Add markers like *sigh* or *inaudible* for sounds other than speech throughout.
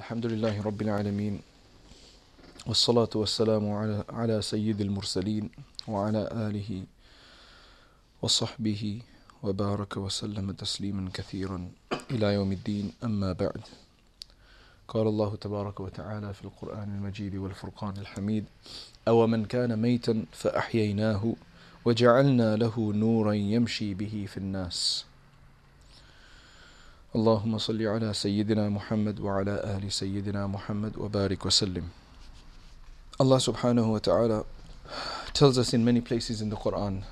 الحمد لله رب العالمين والصلاة والسلام على سيد المرسلين وعلى آله وصحبه وبارك وسلم تسليما كثيرا إلى يوم الدين أما بعد. قال الله تبارك وتعالى في القرآن المجيد والفرقان الحميد أو من كان ميتا فأحييناه وجعلنا له نورا يمشي به في الناس. اللهم صل على سيدنا محمد وعلى آل سيدنا محمد وبارك وسلم Allah subhanahu wa ta'ala tells us in many places in the Quran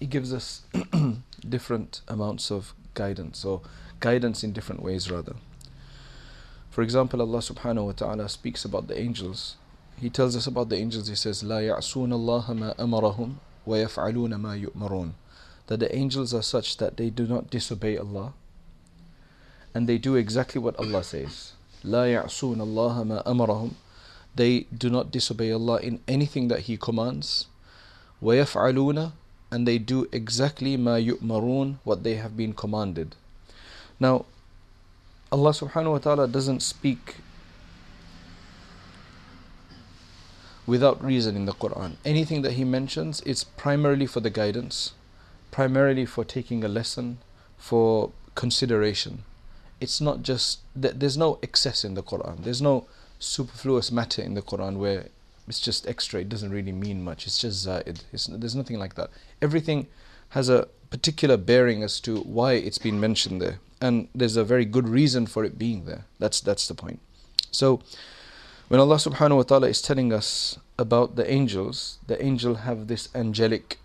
He gives us *clears throat* different amounts of guidance or guidance in different ways rather For example Allah subhanahu wa ta'ala speaks about the angels He tells us about the angels He says لا يعصون الله ما أمرهم ويفعلون ما يؤمرون That the angels are such that they do not disobey Allah and they do exactly what Allah says. لا يعصون الله ما أمرهم They do not disobey Allah in anything that He commands. ويفعلون and they do exactly ما يؤمرون what they have been commanded. Now, Allah subhanahu wa ta'ala doesn't speak without reason in the Quran. Anything that He mentions, it's primarily for the guidance, primarily for taking a lesson, for consideration it's not just that there's no excess in the Quran. There's no superfluous matter in the Quran where it's just extra. It doesn't really mean much. It's just zaid. It's, there's nothing like that. Everything has a particular bearing as to why it's been mentioned there, and there's a very good reason for it being there. That's that's the point. So, when Allah Subhanahu wa Taala is telling us about the angels, the angel have this angelic.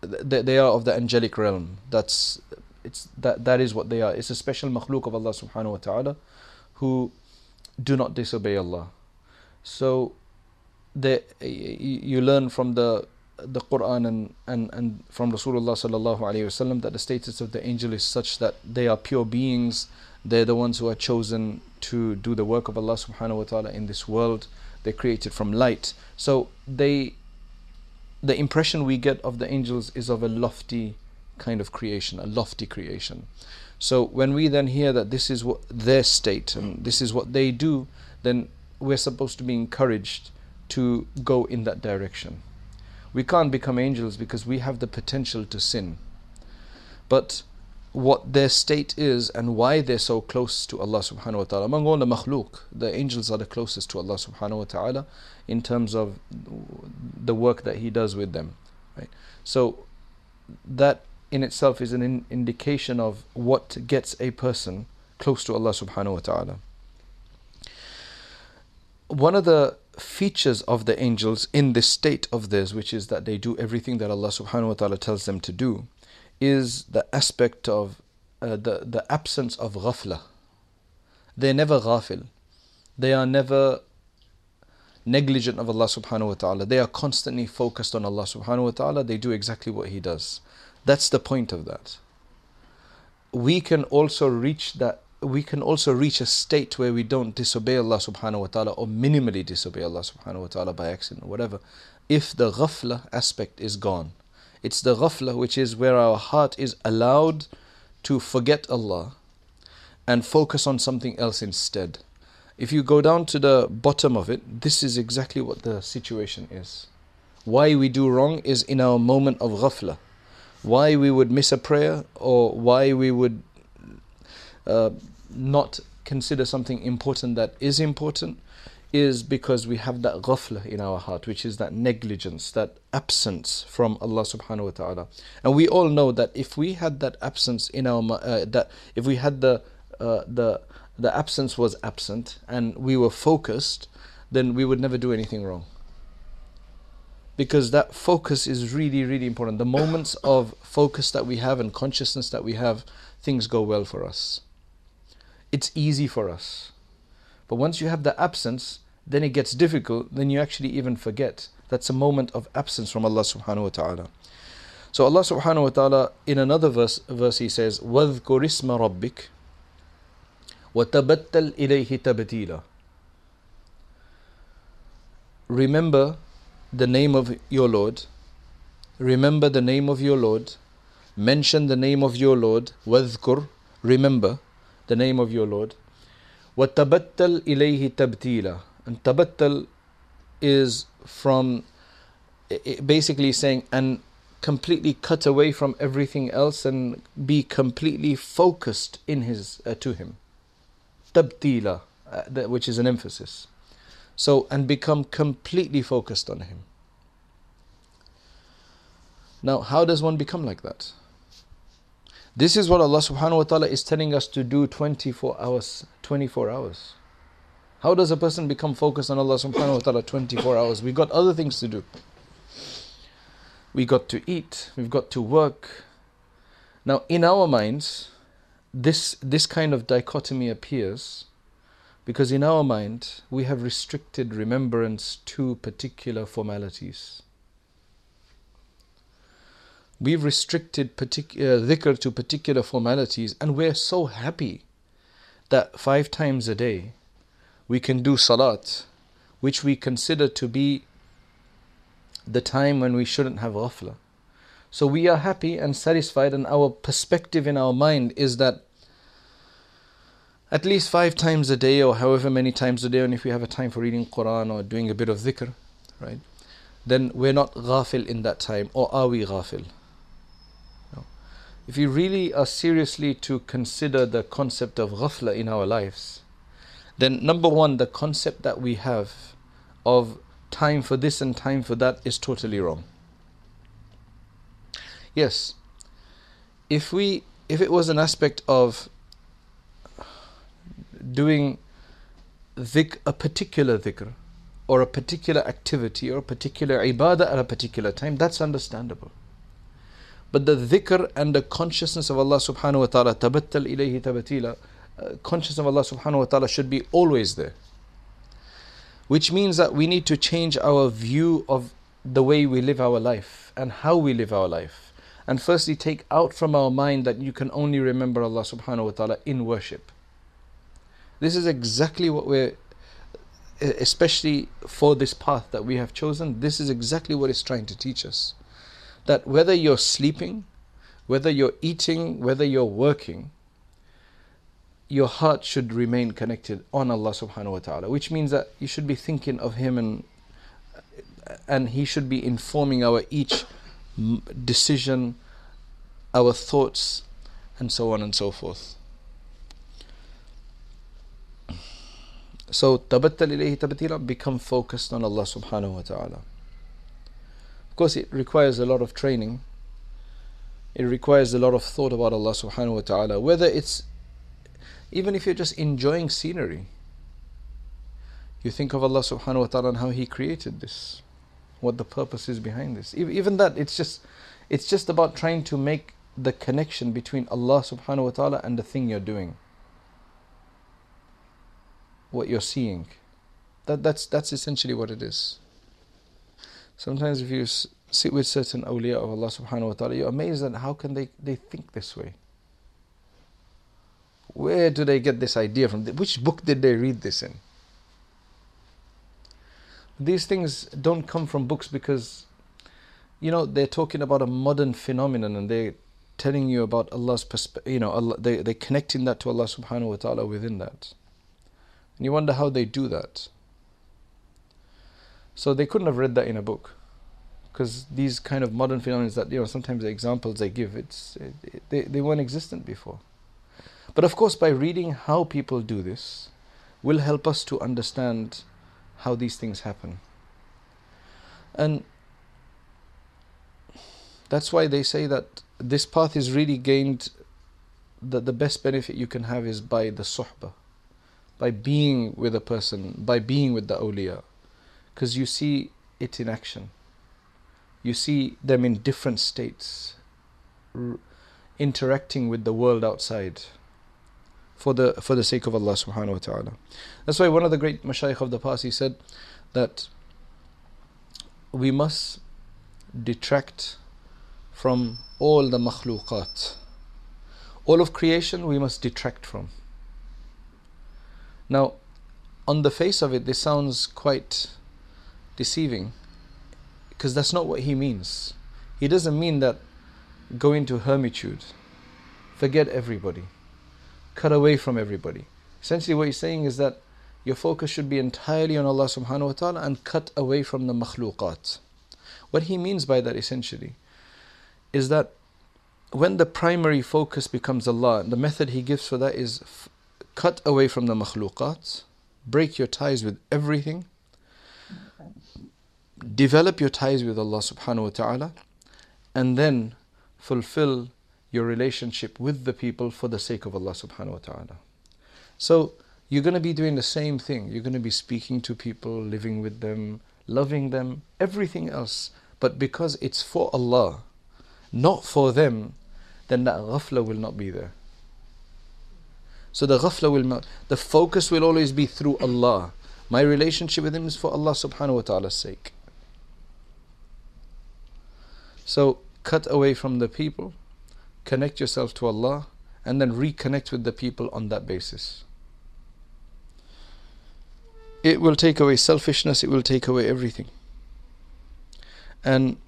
They are of the angelic realm. That's it's that that is what they are. It's a special makhluk of Allah subhanahu wa ta'ala who do not disobey Allah. So you learn from the the Quran and, and, and from Rasulullah sallallahu alayhi wasallam that the status of the angel is such that they are pure beings. They're the ones who are chosen to do the work of Allah subhanahu wa ta'ala in this world. They're created from light. So they the impression we get of the angels is of a lofty kind of creation, a lofty creation. So when we then hear that this is what their state and this is what they do, then we're supposed to be encouraged to go in that direction. We can't become angels because we have the potential to sin. But what their state is and why they're so close to Allah subhanahu wa ta'ala. Among all the makhluk, the angels are the closest to Allah subhanahu wa ta'ala in terms of the work that He does with them. Right? So that in itself is an in indication of what gets a person close to Allah subhanahu wa ta'ala. One of the features of the angels in this state of theirs, which is that they do everything that Allah subhanahu wa ta'ala tells them to do, is the aspect of uh, the, the absence of ghafla. They're never ghafil. They are never negligent of Allah subhanahu wa ta'ala. They are constantly focused on Allah subhanahu wa ta'ala. They do exactly what He does. That's the point of that. We can also reach that we can also reach a state where we don't disobey Allah subhanahu wa ta'ala or minimally disobey Allah subhanahu wa ta'ala by accident or whatever if the ghafla aspect is gone. It's the ghafla which is where our heart is allowed to forget Allah and focus on something else instead. If you go down to the bottom of it, this is exactly what the situation is. Why we do wrong is in our moment of ghafla why we would miss a prayer or why we would uh, not consider something important that is important is because we have that ghafla in our heart, which is that negligence, that absence from Allah subhanahu wa ta'ala. And we all know that if we had that absence in our, uh, that if we had the, uh, the, the absence was absent and we were focused, then we would never do anything wrong because that focus is really, really important. The moments of focus that we have and consciousness that we have, things go well for us. It's easy for us. But once you have the absence, then it gets difficult, then you actually even forget. That's a moment of absence from Allah subhanahu wa ta'ala. So Allah subhanahu wa ta'ala in another verse, verse he says, وَذْكُرِ اسْمَ رَبِّكَ وَتَبَتَّلْ إِلَيْهِ تَبْتِيلًا Remember the name of your Lord, remember the name of your Lord, mention the name of your Lord, wadhkur, remember the name of your Lord, وَتَبَتَّلْ إِلَيْهِ تَبْتِيلًا And tabattal is from basically saying and completely cut away from everything else and be completely focused in his uh, to him tabtila uh, which is an emphasis so and become completely focused on him. Now how does one become like that? This is what Allah subhanahu wa ta'ala is telling us to do 24 hours 24 hours. How does a person become focused on Allah subhanahu wa ta'ala 24 hours? We've got other things to do. We've got to eat, we've got to work. Now, in our minds, this, this kind of dichotomy appears because in our mind we have restricted remembrance to particular formalities. We've restricted partic- uh, dhikr to particular formalities, and we're so happy that five times a day we can do salat, which we consider to be the time when we shouldn't have ghafla. So we are happy and satisfied, and our perspective in our mind is that at least five times a day, or however many times a day, and if we have a time for reading Quran or doing a bit of dhikr, right, then we're not ghafil in that time, or are we ghafil? No. If you really are seriously to consider the concept of ghafla in our lives, then number one, the concept that we have of time for this and time for that is totally wrong. Yes, if we if it was an aspect of doing dhik, a particular dhikr or a particular activity or a particular ibadah at a particular time, that's understandable. But the dhikr and the consciousness of Allah subhanahu wa ta'ala, tabattal ilayhi tabatila, uh, consciousness of Allah subhanahu wa ta'ala should be always there which means that we need to change our view of the way we live our life and how we live our life. And firstly, take out from our mind that you can only remember Allah subhanahu wa ta'ala in worship. This is exactly what we're, especially for this path that we have chosen, this is exactly what it's trying to teach us. That whether you're sleeping, whether you're eating, whether you're working, your heart should remain connected on Allah subhanahu wa ta'ala, which means that you should be thinking of Him and and He should be informing our each decision, our thoughts, and so on and so forth. So tabattal ilayhi tabatila, become focused on Allah subhanahu wa ta'ala. Of course, it requires a lot of training. It requires a lot of thought about Allah subhanahu wa ta'ala. Whether it's even if you're just enjoying scenery, you think of Allah subhanahu wa ta'ala and how He created this, what the purpose is behind this. Even that, it's just, it's just about trying to make the connection between Allah subhanahu wa ta'ala and the thing you're doing. What you're seeing. That, that's, that's essentially what it is. Sometimes if you sit with certain awliya of Allah subhanahu wa ta'ala, you're amazed at how can they, they think this way. Where do they get this idea from? Which book did they read this in? These things don't come from books because, you know, they're talking about a modern phenomenon and they're telling you about Allah's perspective. You know, Allah, they, they're connecting that to Allah subhanahu wa ta'ala within that. And you wonder how they do that. So they couldn't have read that in a book because these kind of modern phenomena that you know sometimes the examples they give it's it, it, they, they weren't existent before but of course, by reading how people do this, will help us to understand how these things happen. And that's why they say that this path is really gained, that the best benefit you can have is by the suhbah, by being with a person, by being with the awliya. Because you see it in action. You see them in different states, r- interacting with the world outside for the for the sake of Allah subhanahu wa ta'ala. That's why one of the great mashayikh of the past he said that we must detract from all the makhluqat. All of creation we must detract from. Now, on the face of it, this sounds quite deceiving because that's not what he means. He doesn't mean that go into hermitude, forget everybody cut away from everybody. Essentially, what he's saying is that your focus should be entirely on Allah subhanahu wa ta'ala and cut away from the makhluqat. What he means by that essentially is that when the primary focus becomes Allah, the method he gives for that is cut away from the makhluqat, break your ties with everything, develop your ties with Allah subhanahu wa ta'ala, and then fulfill your relationship with the people for the sake of Allah subhanahu wa ta'ala. So you're going to be doing the same thing. You're going to be speaking to people, living with them, loving them, everything else. But because it's for Allah, not for them, then that ghafla will not be there. So the ghafla will the focus will always be through Allah. My relationship with Him is for Allah subhanahu wa ta'ala's sake. So cut away from the people, connect yourself to Allah, and then reconnect with the people on that basis. It will take away selfishness, it will take away everything. And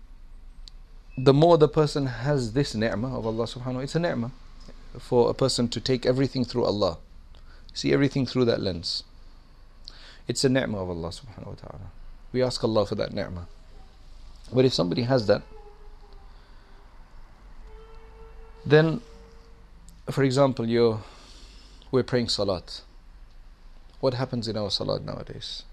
the more the person has this ni'mah of Allah subhanahu wa ta'ala, it's a ni'mah for a person to take everything through Allah. See everything through that lens. It's a ni'mah of Allah subhanahu wa ta'ala. We ask Allah for that ni'mah. But if somebody has that, then for example you're we're praying salat. What happens in our salat nowadays?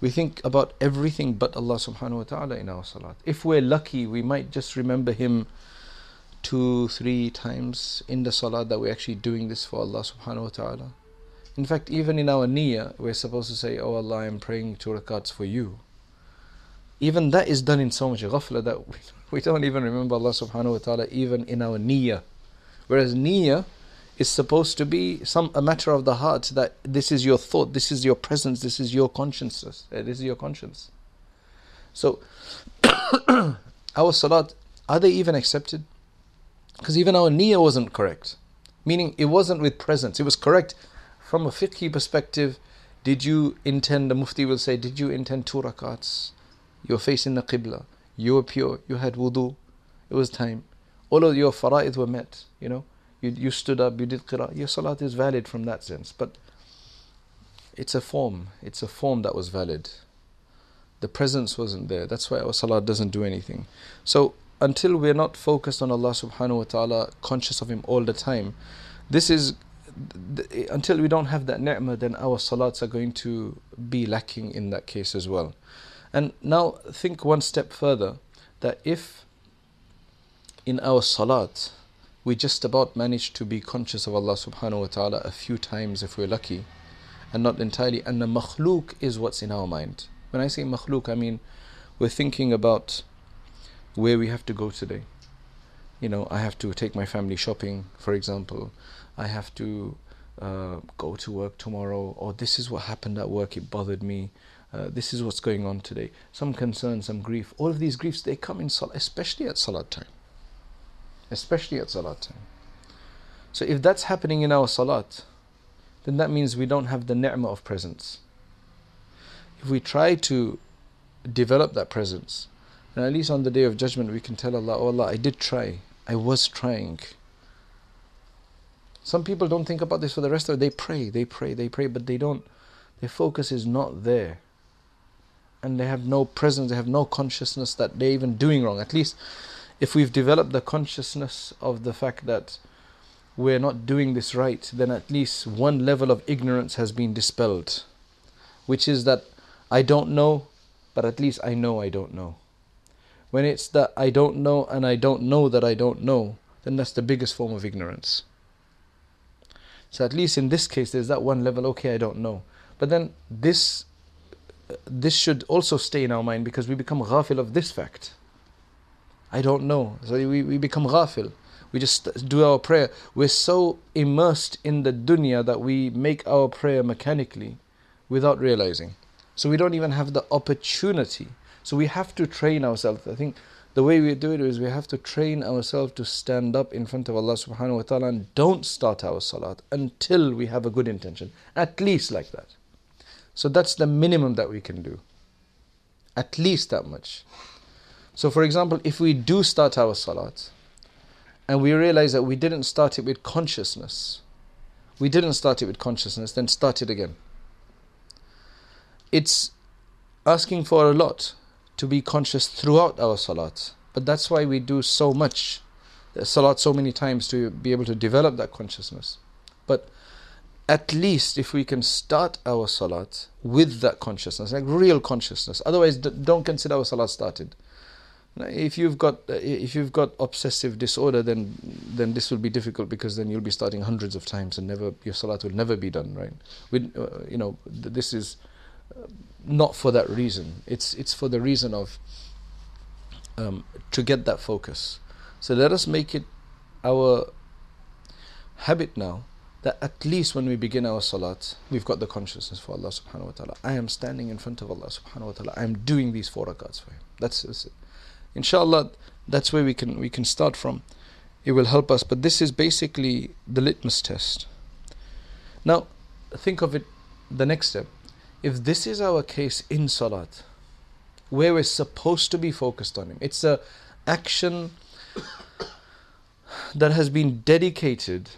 We think about everything but Allah subhanahu wa ta'ala in our salat. If we're lucky, we might just remember Him two, three times in the salah that we're actually doing this for Allah subhanahu wa ta'ala. In fact, even in our niyyah, we're supposed to say, Oh Allah, I'm praying two rakats for you. Even that is done in so much ghafla that *laughs* we don't even remember Allah subhanahu wa ta'ala even in our niyyah. Whereas niyyah, is supposed to be some a matter of the heart that this is your thought, this is your presence, this is your consciousness, uh, this is your conscience. So, *coughs* our salat, are they even accepted? Because even our niyyah wasn't correct. Meaning, it wasn't with presence. It was correct from a fiqhi perspective. Did you intend, the mufti will say, did you intend two rakats? You're facing the qibla. You were pure. You had wudu. It was time. All of your fara'id were met, you know you, you stood up, you did qira, your salat is valid from that sense. But it's a form, it's a form that was valid. The presence wasn't there. That's why our salat doesn't do anything. So until we're not focused on Allah subhanahu wa ta'ala, conscious of Him all the time, this is until we don't have that ni'mah, then our salats are going to be lacking in that case as well. And now think one step further that if in our salat we just about manage to be conscious of Allah subhanahu wa ta'ala a few times if we're lucky and not entirely and the makhluk is what's in our mind when I say makhluk I mean we're thinking about where we have to go today. You know I have to take my family shopping for example. I have to uh, go to work tomorrow or this is what happened at work it bothered me. Uh, this is what's going on today. Some concern some grief. All of these griefs they come in salat especially at salat time. Especially at salat time. So if that's happening in our salat, then that means we don't have the ni'mah of presence. If we try to develop that presence, then at least on the day of judgment we can tell Allah, Oh Allah, I did try. I was trying. Some people don't think about this for the rest of it. They pray, they pray, they pray, but they don't, their focus is not there. And they have no presence, they have no consciousness that they're even doing wrong. At least if we've developed the consciousness of the fact that we're not doing this right, then at least one level of ignorance has been dispelled, which is that I don't know, but at least I know I don't know. When it's that I don't know and I don't know that I don't know, then that's the biggest form of ignorance. So at least in this case, there's that one level. Okay, I don't know, but then this this should also stay in our mind because we become ghafil of this fact. I don't know. So we, we become ghafil. We just do our prayer. We're so immersed in the dunya that we make our prayer mechanically without realizing. So we don't even have the opportunity. So we have to train ourselves. I think the way we do it is we have to train ourselves to stand up in front of Allah subhanahu wa ta'ala and don't start our salat until we have a good intention. At least like that. So that's the minimum that we can do. At least that much. So, for example, if we do start our salat and we realize that we didn't start it with consciousness, we didn't start it with consciousness, then start it again. It's asking for a lot to be conscious throughout our salat. But that's why we do so much salat so many times to be able to develop that consciousness. But at least if we can start our salat with that consciousness, like real consciousness. Otherwise, don't consider our salat started. If you've got if you've got obsessive disorder, then then this will be difficult because then you'll be starting hundreds of times and never your salat will never be done. Right? With uh, you know this is not for that reason. It's it's for the reason of um, to get that focus. So let us make it our habit now that at least when we begin our salat, we've got the consciousness for Allah subhanahu wa ta'ala. I am standing in front of Allah subhanahu wa ta'ala. I am doing these four rakats for Him. That's, that's it. Inshallah, that's where we can we can start from. It will help us. But this is basically the litmus test. Now, think of it the next step. If this is our case in salat, where we're supposed to be focused on Him, it's a action that has been dedicated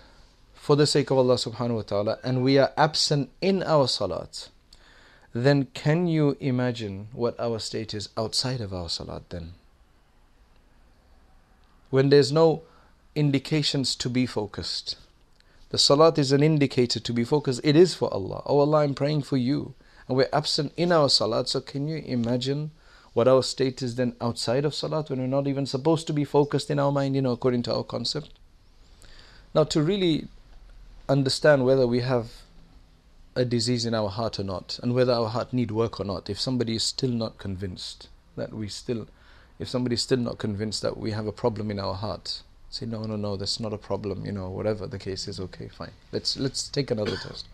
for the sake of Allah subhanahu wa ta'ala and we are absent in our salat, then can you imagine what our state is outside of our salat then? When there's no indications to be focused. The salat is an indicator to be focused. It is for Allah. Oh Allah, I'm praying for you. And we're absent in our salat. So can you imagine what our state is then outside of salat when we're not even supposed to be focused in our mind, you know, according to our concept? Now, to really understand whether we have a disease in our heart or not, and whether our heart need work or not. If somebody is still not convinced that we still, if somebody is still not convinced that we have a problem in our heart, say no, no, no, that's not a problem. You know, whatever the case is, okay, fine. Let's let's take another test.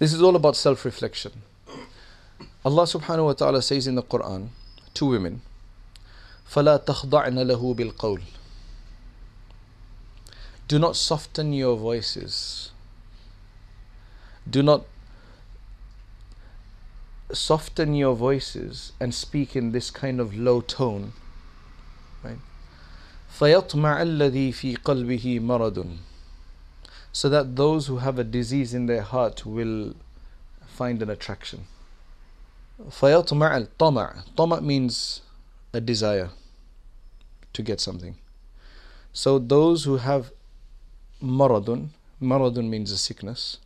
This is all about self-reflection. Allah subhanahu wa ta'ala says in the Quran to women, فَلَا تَخْضَعْنَ لَهُ بِالْقَوْلِ do not soften your voices. Do not soften your voices and speak in this kind of low tone. Right? فَيَطْمَعَ الَّذِي فِي قَلْبِهِ مَرَضٌ So that those who have a disease in their heart will find an attraction. فَيَطْمَعَ الطَّمَعُ طَمَعُ means a desire to get something. So those who have maradun. Maradun means a sickness.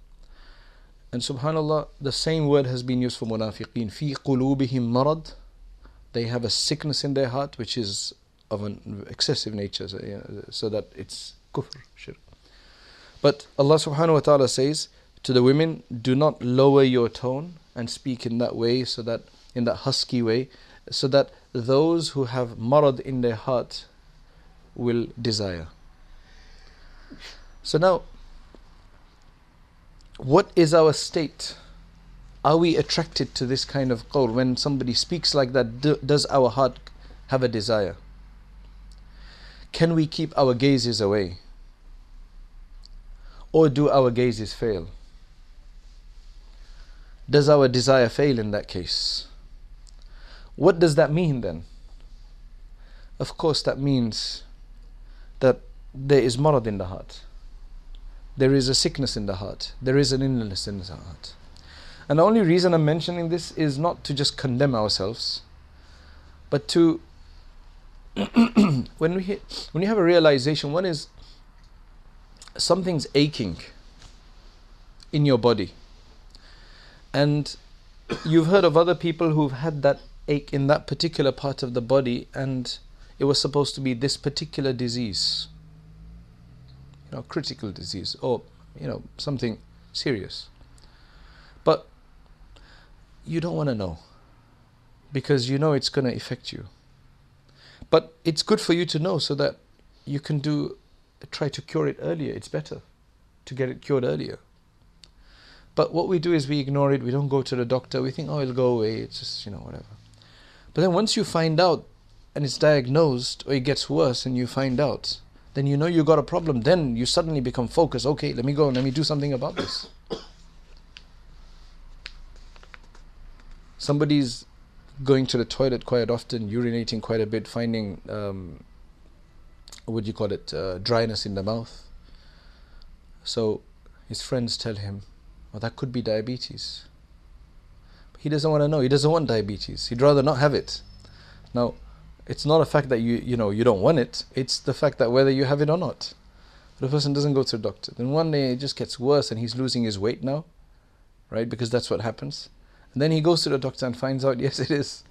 And subhanAllah, the same word has been used for munafiqeen. Fi qulubihim marad. They have a sickness in their heart which is of an excessive nature, so, so that it's kufr, shirk. But Allah subhanahu wa ta'ala says to the women, do not lower your tone and speak in that way, so that in that husky way, so that those who have marad in their heart will desire. So now, what is our state? Are we attracted to this kind of qawl? When somebody speaks like that, do, does our heart have a desire? Can we keep our gazes away? Or do our gazes fail? Does our desire fail in that case? What does that mean then? Of course, that means that there is marad in the heart there is a sickness in the heart, there is an illness in the heart. And the only reason I'm mentioning this is not to just condemn ourselves, but to *clears throat* when we hit, when you have a realization, one is something's aching in your body, and you've heard of other people who've had that ache in that particular part of the body, and it was supposed to be this particular disease you know, critical disease or you know something serious. But you don't want to know because you know it's going to affect you. But it's good for you to know so that you can do try to cure it earlier. It's better to get it cured earlier. But what we do is we ignore it. We don't go to the doctor. We think, oh, it'll go away. It's just you know whatever. But then once you find out and it's diagnosed or it gets worse and you find out then you know you got a problem. Then you suddenly become focused. Okay, let me go and let me do something about this. Somebody's going to the toilet quite often, urinating quite a bit, finding um, what do you call it, uh, dryness in the mouth. So his friends tell him, well, that could be diabetes. But He doesn't want to know. He doesn't want diabetes. He'd rather not have it. Now, it's not a fact that you you know you don't want it. It's the fact that whether you have it or not. The person doesn't go to the doctor. Then one day it just gets worse and he's losing his weight now, right? Because that's what happens. And then he goes to the doctor and finds out, *laughs* yes, it is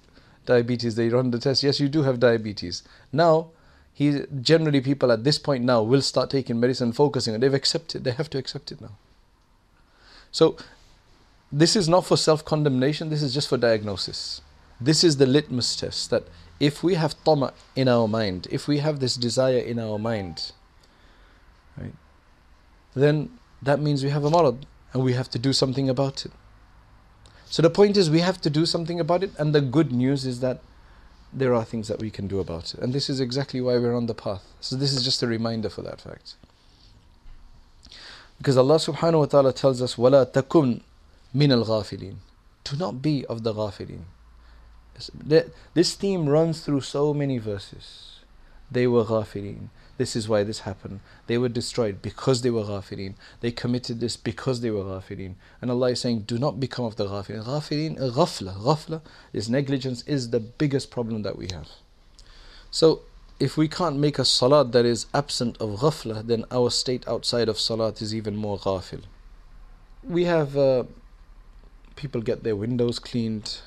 diabetes. They run the test. Yes, you do have diabetes. Now, he generally people at this point now will start taking medicine, focusing on. They've accepted. They have to accept it now. So, this is not for self-condemnation. This is just for diagnosis. This is the litmus test that if we have tama in our mind, if we have this desire in our mind, right, then that means we have a marad and we have to do something about it. So the point is, we have to do something about it, and the good news is that there are things that we can do about it. And this is exactly why we're on the path. So this is just a reminder for that fact. Because Allah subhanahu wa ta'ala tells us, وَلَا تَكُنْ مِنَ الْغَافِلِينَ Do not be of the ghafilin. This theme runs through so many verses. They were ghafilin. This is why this happened. They were destroyed because they were ghafirin. They committed this because they were ghafirin. And Allah is saying, do not become of the ghafirin. Ghafirin, ghafla. Ghafla is negligence, is the biggest problem that we have. So, if we can't make a salat that is absent of ghafla, then our state outside of salat is even more ghafil. We have uh, people get their windows cleaned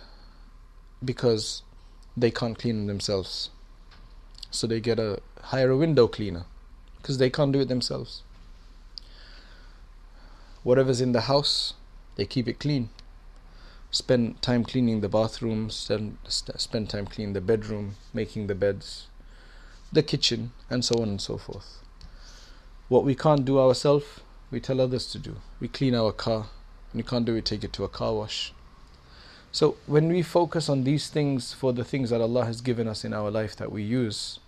because they can't clean themselves. So they get a hire a window cleaner because they can't do it themselves. Whatever's in the house, they keep it clean. Spend time cleaning the bathrooms, and spend time cleaning the bedroom, making the beds, the kitchen, and so on and so forth. What we can't do ourselves, we tell others to do. We clean our car. When you can't do it, we take it to a car wash. So when we focus on these things for the things that Allah has given us in our life that we use,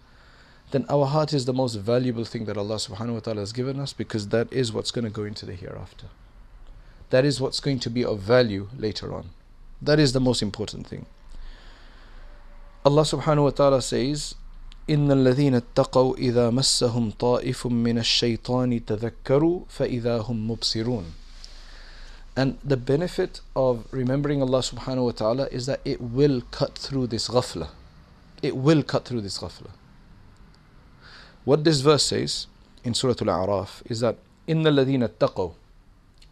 then our heart is the most valuable thing that Allah subhanahu wa ta'ala has given us because that is what's going to go into the hereafter. That is what's going to be of value later on. That is the most important thing. Allah subhanahu wa ta'ala says, إن الذين اتقوا إذا مسهم طائف من الشيطان تذكروا فإذا هم مبصرون and the benefit of remembering Allah subhanahu wa ta'ala is that it will cut through this ghafla. It will cut through this ghafla. What this verse says in Surah Al-A'raf is that إِنَّ الَّذِينَ اتَّقَوْا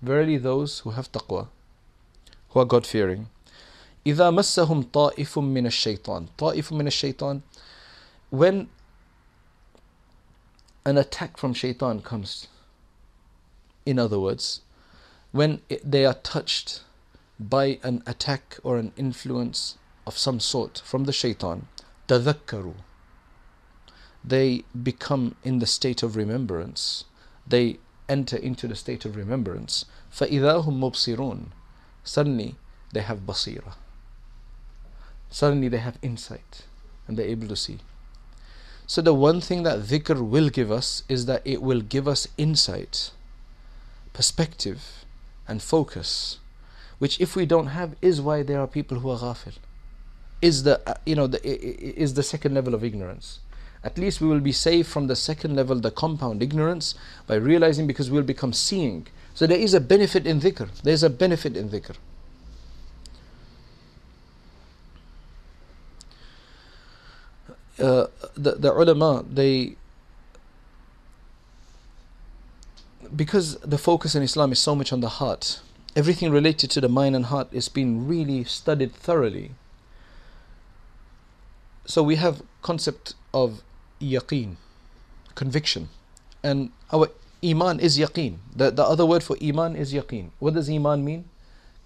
Verily those who have taqwa, who are God-fearing, إِذَا مَسَّهُمْ طَائِفٌ مِّنَ الشَّيْطَانِ طَائِفٌ مِّنَ الشَّيْطَانِ When an attack from shaitan comes, in other words, when it, they are touched by an attack or an influence of some sort from the shaitan, تذكروا they become in the state of remembrance. They enter into the state of remembrance. فَإِذَا هُمْ مُبْصِرُونَ Suddenly they have basira. Suddenly they have insight and they're able to see. So the one thing that dhikr will give us is that it will give us insight, perspective and focus, which if we don't have is why there are people who are ghafil. Is the you know the is the second level of ignorance at least we will be saved from the second level, the compound ignorance, by realizing because we'll become seeing. So there is a benefit in dhikr. There's a benefit in dhikr. Uh, the, the ulama, they because the focus in Islam is so much on the heart, everything related to the mind and heart is being really studied thoroughly. So we have concept of yaqeen, conviction. And our iman is yaqeen. The, the other word for iman is yaqeen. What does iman mean?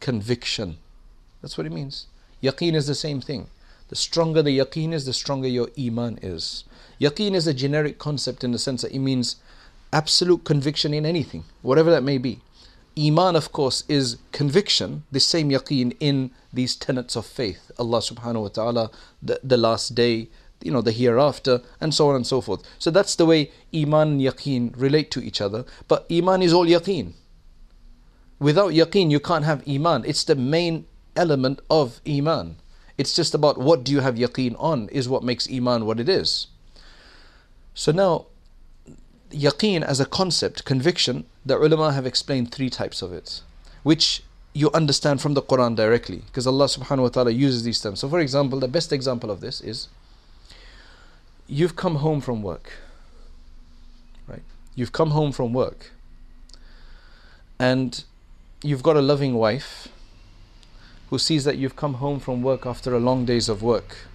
Conviction. That's what it means. Yaqeen is the same thing. The stronger the yaqeen is, the stronger your iman is. Yaqeen is a generic concept in the sense that it means absolute conviction in anything, whatever that may be. Iman, of course, is conviction, the same yaqeen in these tenets of faith. Allah subhanahu wa ta'ala, the, the last day, you know, the hereafter, and so on and so forth. So that's the way Iman and Yaqeen relate to each other. But Iman is all Yaqeen. Without Yaqeen, you can't have Iman. It's the main element of Iman. It's just about what do you have Yaqeen on, is what makes Iman what it is. So now, yaqeen as a concept, conviction, the ulama have explained three types of it, which you understand from the Quran directly, because Allah subhanahu wa ta'ala uses these terms. So, for example, the best example of this is you've come home from work, right? You've come home from work, and you've got a loving wife who sees that you've come home from work after a long days of work.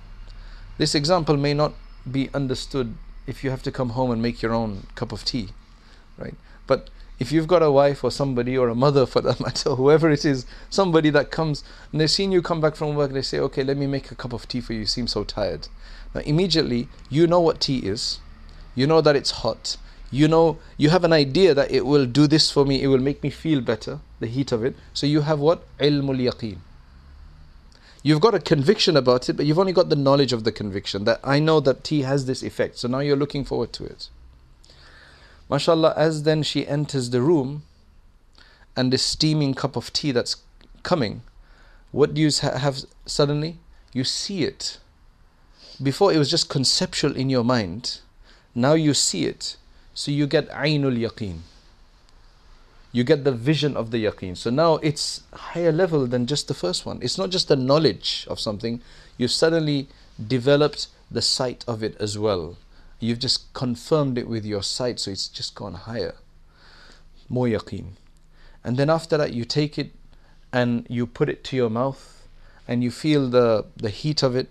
This example may not be understood if you have to come home and make your own cup of tea, right? But if you've got a wife or somebody or a mother for that *laughs* matter, whoever it is, somebody that comes and they've seen you come back from work, they say, okay, let me make a cup of tea for you. You seem so tired. Now, immediately, you know what tea is. You know that it's hot. You know, you have an idea that it will do this for me. It will make me feel better, the heat of it. So you have what? Ilmul yaqeen. You've got a conviction about it, but you've only got the knowledge of the conviction that I know that tea has this effect. So now you're looking forward to it. MashaAllah, as then she enters the room and this steaming cup of tea that's coming, what do you have suddenly? You see it. Before it was just conceptual in your mind, now you see it. So you get Ainul Yaqeen you get the vision of the yaqeen. So now it's higher level than just the first one. It's not just the knowledge of something, you've suddenly developed the sight of it as well. You've just confirmed it with your sight, so it's just gone higher. More yaqeen. And then after that, you take it and you put it to your mouth and you feel the, the heat of it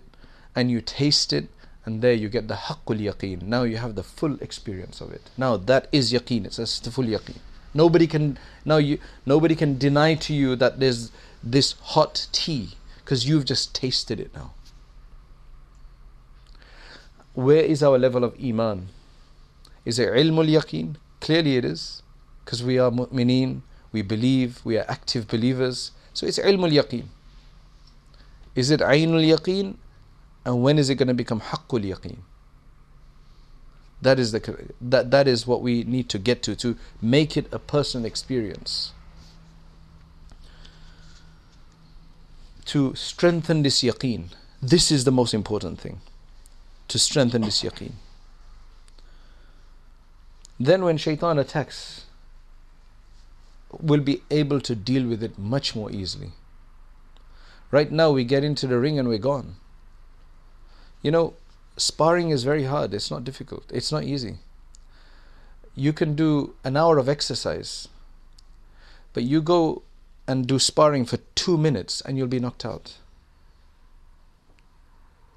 and you taste it and there you get the haqqul yaqeen. Now you have the full experience of it. Now that is yaqeen, it's a full yaqeen. Nobody can now you nobody can deny to you that there's this hot tea because you've just tasted it now. Where is our level of iman? Is it ilmul yaqeen? Clearly it is, because we are mu'mineen, we believe, we are active believers. So it's ilmul yaqeen. Is it ainul yaqeen? And when is it going to become haqqul yaqeen? That is, the, that, that is what we need to get to, to make it a personal experience. To strengthen this yaqeen. This is the most important thing. To strengthen this yaqeen. Then when shaitan attacks, we'll be able to deal with it much more easily. Right now we get into the ring and we're gone. You know, sparring is very hard. It's not difficult. It's not easy. You can do an hour of exercise, but you go and do sparring for two minutes and you'll be knocked out.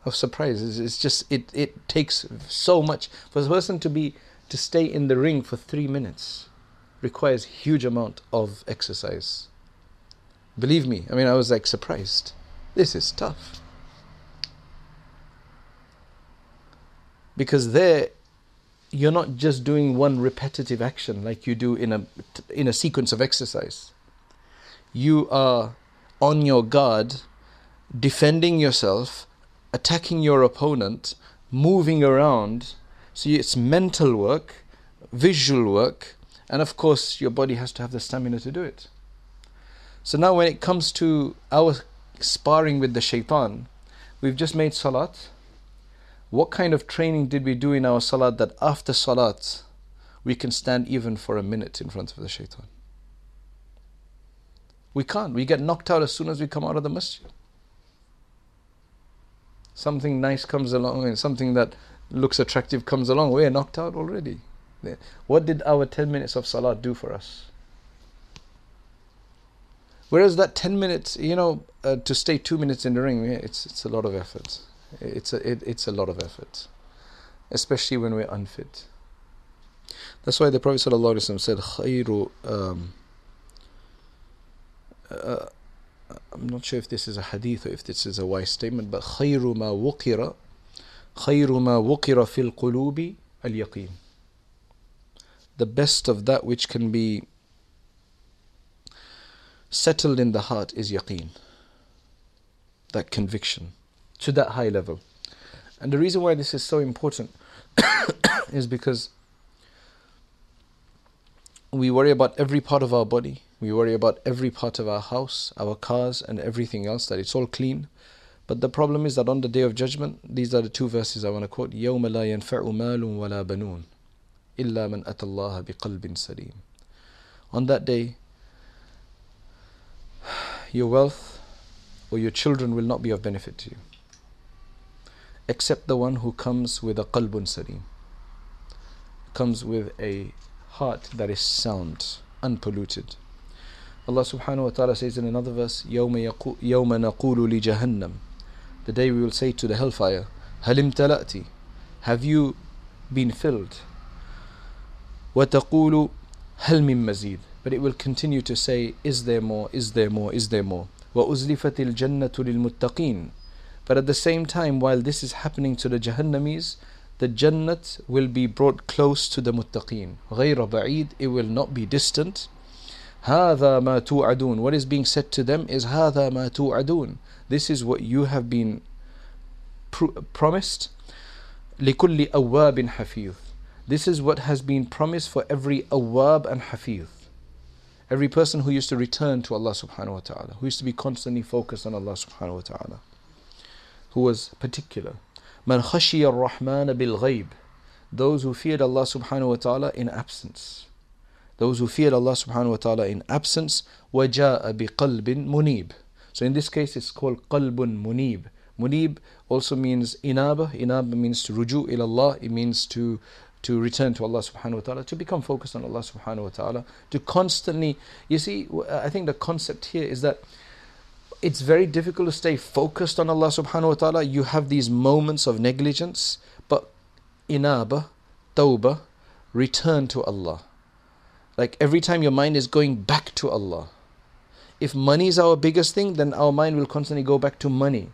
Of surprise, it's just it. It takes so much for a person to be to stay in the ring for three minutes. Requires huge amount of exercise. Believe me, I mean, I was like surprised. This is tough. Because there you're not just doing one repetitive action like you do in a in a sequence of exercise. You are on your guard defending yourself attacking your opponent moving around. So it's mental work visual work and of course your body has to have the stamina to do it. So now when it comes to our sparring with the shaitan we've just made salat what kind of training did we do in our salat that after salat we can stand even for a minute in front of the shaitan? We can't. We get knocked out as soon as we come out of the masjid. Something nice comes along and something that looks attractive comes along. We're knocked out already. What did our 10 minutes of salat do for us? Whereas that 10 minutes, you know, uh, to stay two minutes in the ring, it's, it's a lot of effort. It's a, it, it's a lot of effort, especially when we're unfit. That's why the Prophet ﷺ said, "Khayru." Um, uh, I'm not sure if this is a hadith or if this is a wise statement, but خير ما وقر خير ما وقر في القلوب اليقين. The best of that which can be settled in the heart is yaqeen. That conviction to that high level. And the reason why this is so important *coughs* is because we worry about every part of our body, we worry about every part of our house, our cars, and everything else, that it's all clean. But the problem is that on the day of judgment, these are the two verses I want to quote يَوْمَ لَا يَنْفَعُ مَالٌ وَلَا بَنُونَ إلا من أتى الله بقلب سليم. On that day, your wealth or your children will not be of benefit to you, except the one who comes with a qalbun saleem comes with a heart that is sound unpolluted. Allah subhanahu wa ta'ala says in another verse يَوْمَ, يقو, يوم نَقُولُ لِجَهَنَّمْ the day we will say to the hellfire هَلِمْ تَلَأْتِ have you been filled? وَتَقُولُ هَلْ مِن مَزِيدٍ but it will continue to say is there more? Is there more? Is there more? وَأُزْلِفَتِ الْجَنَّةُ لِلْمُتَّقِينَ But at the same time, while this is happening to the Jahannamis, the Jannat will be brought close to the Muttaqeen. غَيْرَ بَعِيد It will not be distant. هذا ما توعدون What is being said to them is هذا ما توعدون This is what you have been pr- promised لكل أواب حفيظ This is what has been promised for every awab and hafiz. Every person who used to return to Allah subhanahu wa ta'ala, who used to be constantly focused on Allah subhanahu wa ta'ala, who was particular. من خشي الرحمن بالغيب Those who feared Allah subhanahu wa ta'ala in absence those who fear Allah subhanahu wa ta'ala in absence, وَجَاءَ بِقَلْبٍ munib. So in this case it's called qalbun munib. Munib also means inaba. Inaba means to ruju ila Allah. It means to to return to Allah subhanahu wa ta'ala, to become focused on Allah subhanahu wa ta'ala, to constantly, you see, I think the concept here is that it's very difficult to stay focused on Allah subhanahu wa ta'ala. You have these moments of negligence, but inaba, tawbah, return to Allah. Like every time your mind is going back to Allah. If money is our biggest thing, then our mind will constantly go back to money.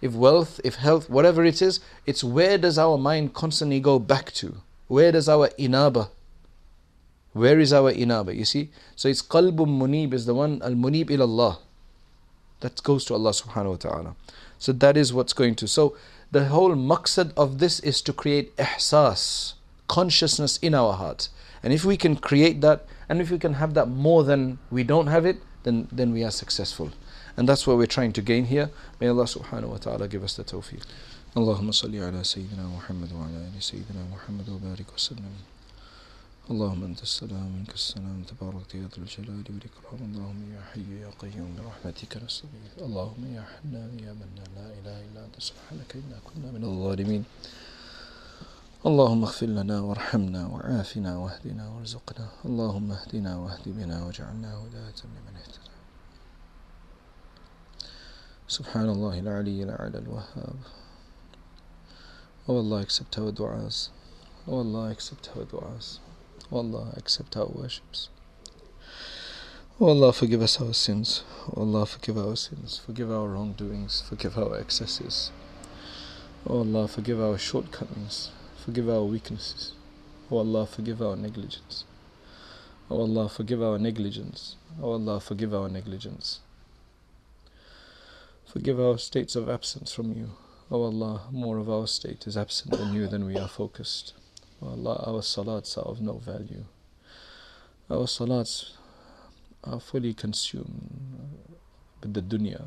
If wealth, if health, whatever it is, it's where does our mind constantly go back to? Where does our inaba? Where is our inaba? You see? So it's qalbun munib is the one, al munib ilallah That goes to Allah subhanahu wa ta'ala. So that is what's going to. So the whole maqsad of this is to create ihsas, consciousness in our heart. And if we can create that, and if we can have that more than we don't have it, then, then we are successful. And that's what we're trying to gain here. May Allah subhanahu wa ta'ala give us the tawfiq. اللهم صل على سيدنا محمد وعلى آل سيدنا محمد وبارك وسلم اللهم أنت السلام منك السلام تبارك يا ذا الجلال والإكرام. اللهم يا حي يا قيوم برحمتك نستغيث. اللهم يا حنان يا منان. لا إله إلا أنت سبحانك إنا كنا من الظالمين. اللهم اغفر لنا وارحمنا وعافنا واهدنا وارزقنا. اللهم اهدنا واهد بنا واجعلنا هداة لمن اهتدى. سبحان الله العلي الأعلى الوهاب. Oh Allah accept our du'as. Oh Allah accept our du'as. Allah accept our worships O Allah forgive us our sins O Allah forgive our sins Forgive our wrongdoings Forgive our excesses O Allah forgive our shortcomings Forgive our weaknesses. O Allah, forgive our negligence. O Allah, forgive our negligence. O Allah, forgive our negligence. Forgive our states of absence from you. O Allah, more of our state is absent than you than we are focused. Allah, our salats are of no value. Our salats are fully consumed with the dunya.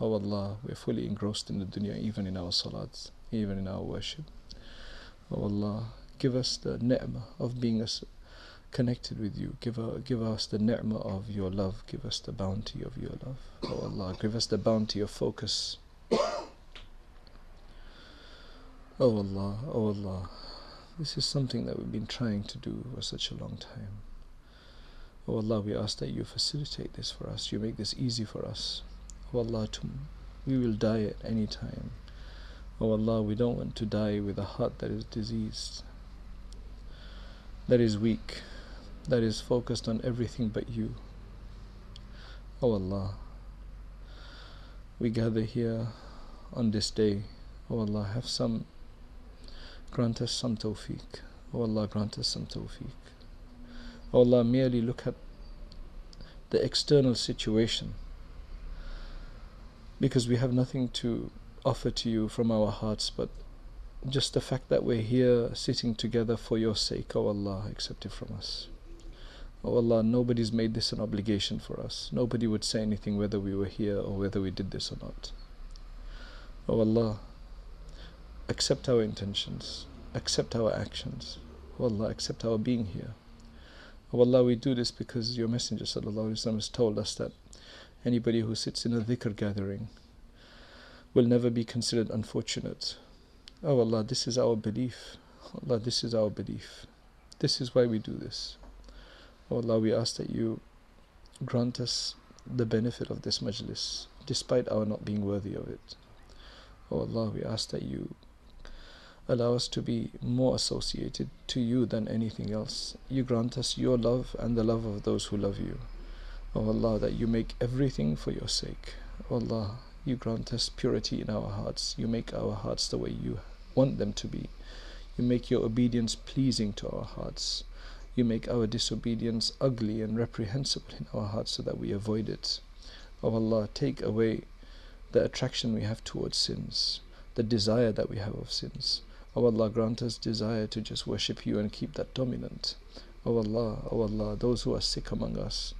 O Allah, we are fully engrossed in the dunya even in our salats, even in our worship. Oh Allah, give us the ni'mah of being us connected with you. Give, our, give us the ni'mah of your love. Give us the bounty of your love. Oh Allah, give us the bounty of focus. *coughs* Oh Allah, oh Allah, this is something that we've been trying to do for such a long time. Oh Allah, we ask that you facilitate this for us. You make this easy for us. Oh Allah, we will die at any time. Oh Allah, we don't want to die with a heart that is diseased, that is weak, that is focused on everything but you. Oh Allah, we gather here on this day. Oh Allah, have some, grant us some tawfiq. Oh Allah, grant us some tawfiq. Oh Allah, merely look at the external situation because we have nothing to offer to you from our hearts, but just the fact that we're here sitting together for your sake, oh Allah, accept it from us. Oh Allah, nobody's made this an obligation for us. Nobody would say anything whether we were here or whether we did this or not. Oh Allah, accept our intentions, accept our actions. O Allah, accept our being here. O Allah, we do this because your Messenger وسلم, has told us that anybody who sits in a dhikr gathering will never be considered unfortunate. Oh Allah, this is our belief. Allah, this is our belief. This is why we do this. Oh Allah, we ask that you grant us the benefit of this majlis, despite our not being worthy of it. Oh Allah, we ask that you allow us to be more associated to you than anything else. You grant us your love and the love of those who love you. Oh Allah, that you make everything for your sake. Oh Allah, you grant us purity in our hearts. You make our hearts the way you want them to be. You make your obedience pleasing to our hearts. You make our disobedience ugly and reprehensible in our hearts so that we avoid it. Oh Allah, take away the attraction we have towards sins, the desire that we have of sins. O oh Allah, grant us desire to just worship you and keep that dominant. O oh Allah, O oh Allah, those who are sick among us,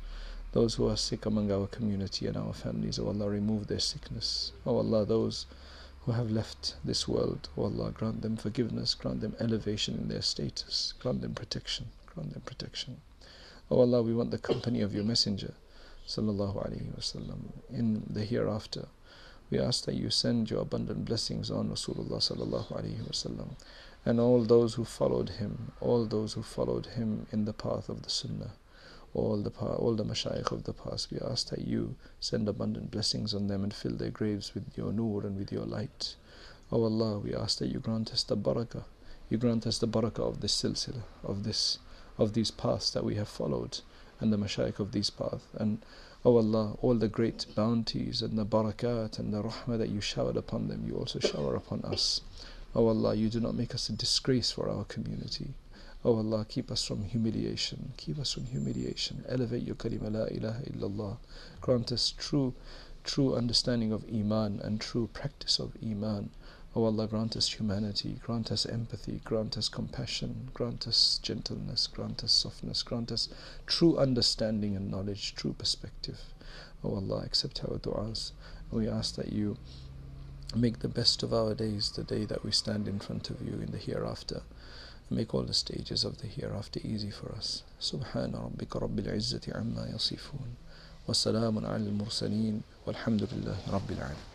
those who are sick among our community and our families, O Allah, remove their sickness. O Allah, those who have left this world, O Allah, grant them forgiveness, grant them elevation in their status, grant them protection, grant them protection. O Allah, we want the company of your Messenger, sallallahu alaihi wasallam, in the hereafter. We ask that you send your abundant blessings on Rasulullah sallallahu alaihi wasallam and all those who followed him, all those who followed him in the path of the Sunnah, all the all the mashayikh of the past. We ask that you send abundant blessings on them and fill their graves with your nur and with your light. O oh Allah, we ask that you grant us the barakah, you grant us the barakah of this silsila, of this, of these paths that we have followed, and the mashayikh of these paths, and O Allah, all the great bounties and the barakat and the rahmah that you showered upon them, you also shower upon us. O Allah, you do not make us a disgrace for our community. O oh Allah, keep us from humiliation. Keep us from humiliation. Elevate your kalima la ilaha illallah. Grant us true, true understanding of iman and true practice of iman. O oh Allah, grant us humanity, grant us empathy, grant us compassion, grant us gentleness, grant us softness, grant us true understanding and knowledge, true perspective. O oh Allah, accept our du'as. We ask that you make the best of our days the day that we stand in front of you in the hereafter. Make all the stages of the hereafter easy for us. سبحان ربك رب العزة عما يصفون وسلام على المرسلين والحمد لله رب العالمين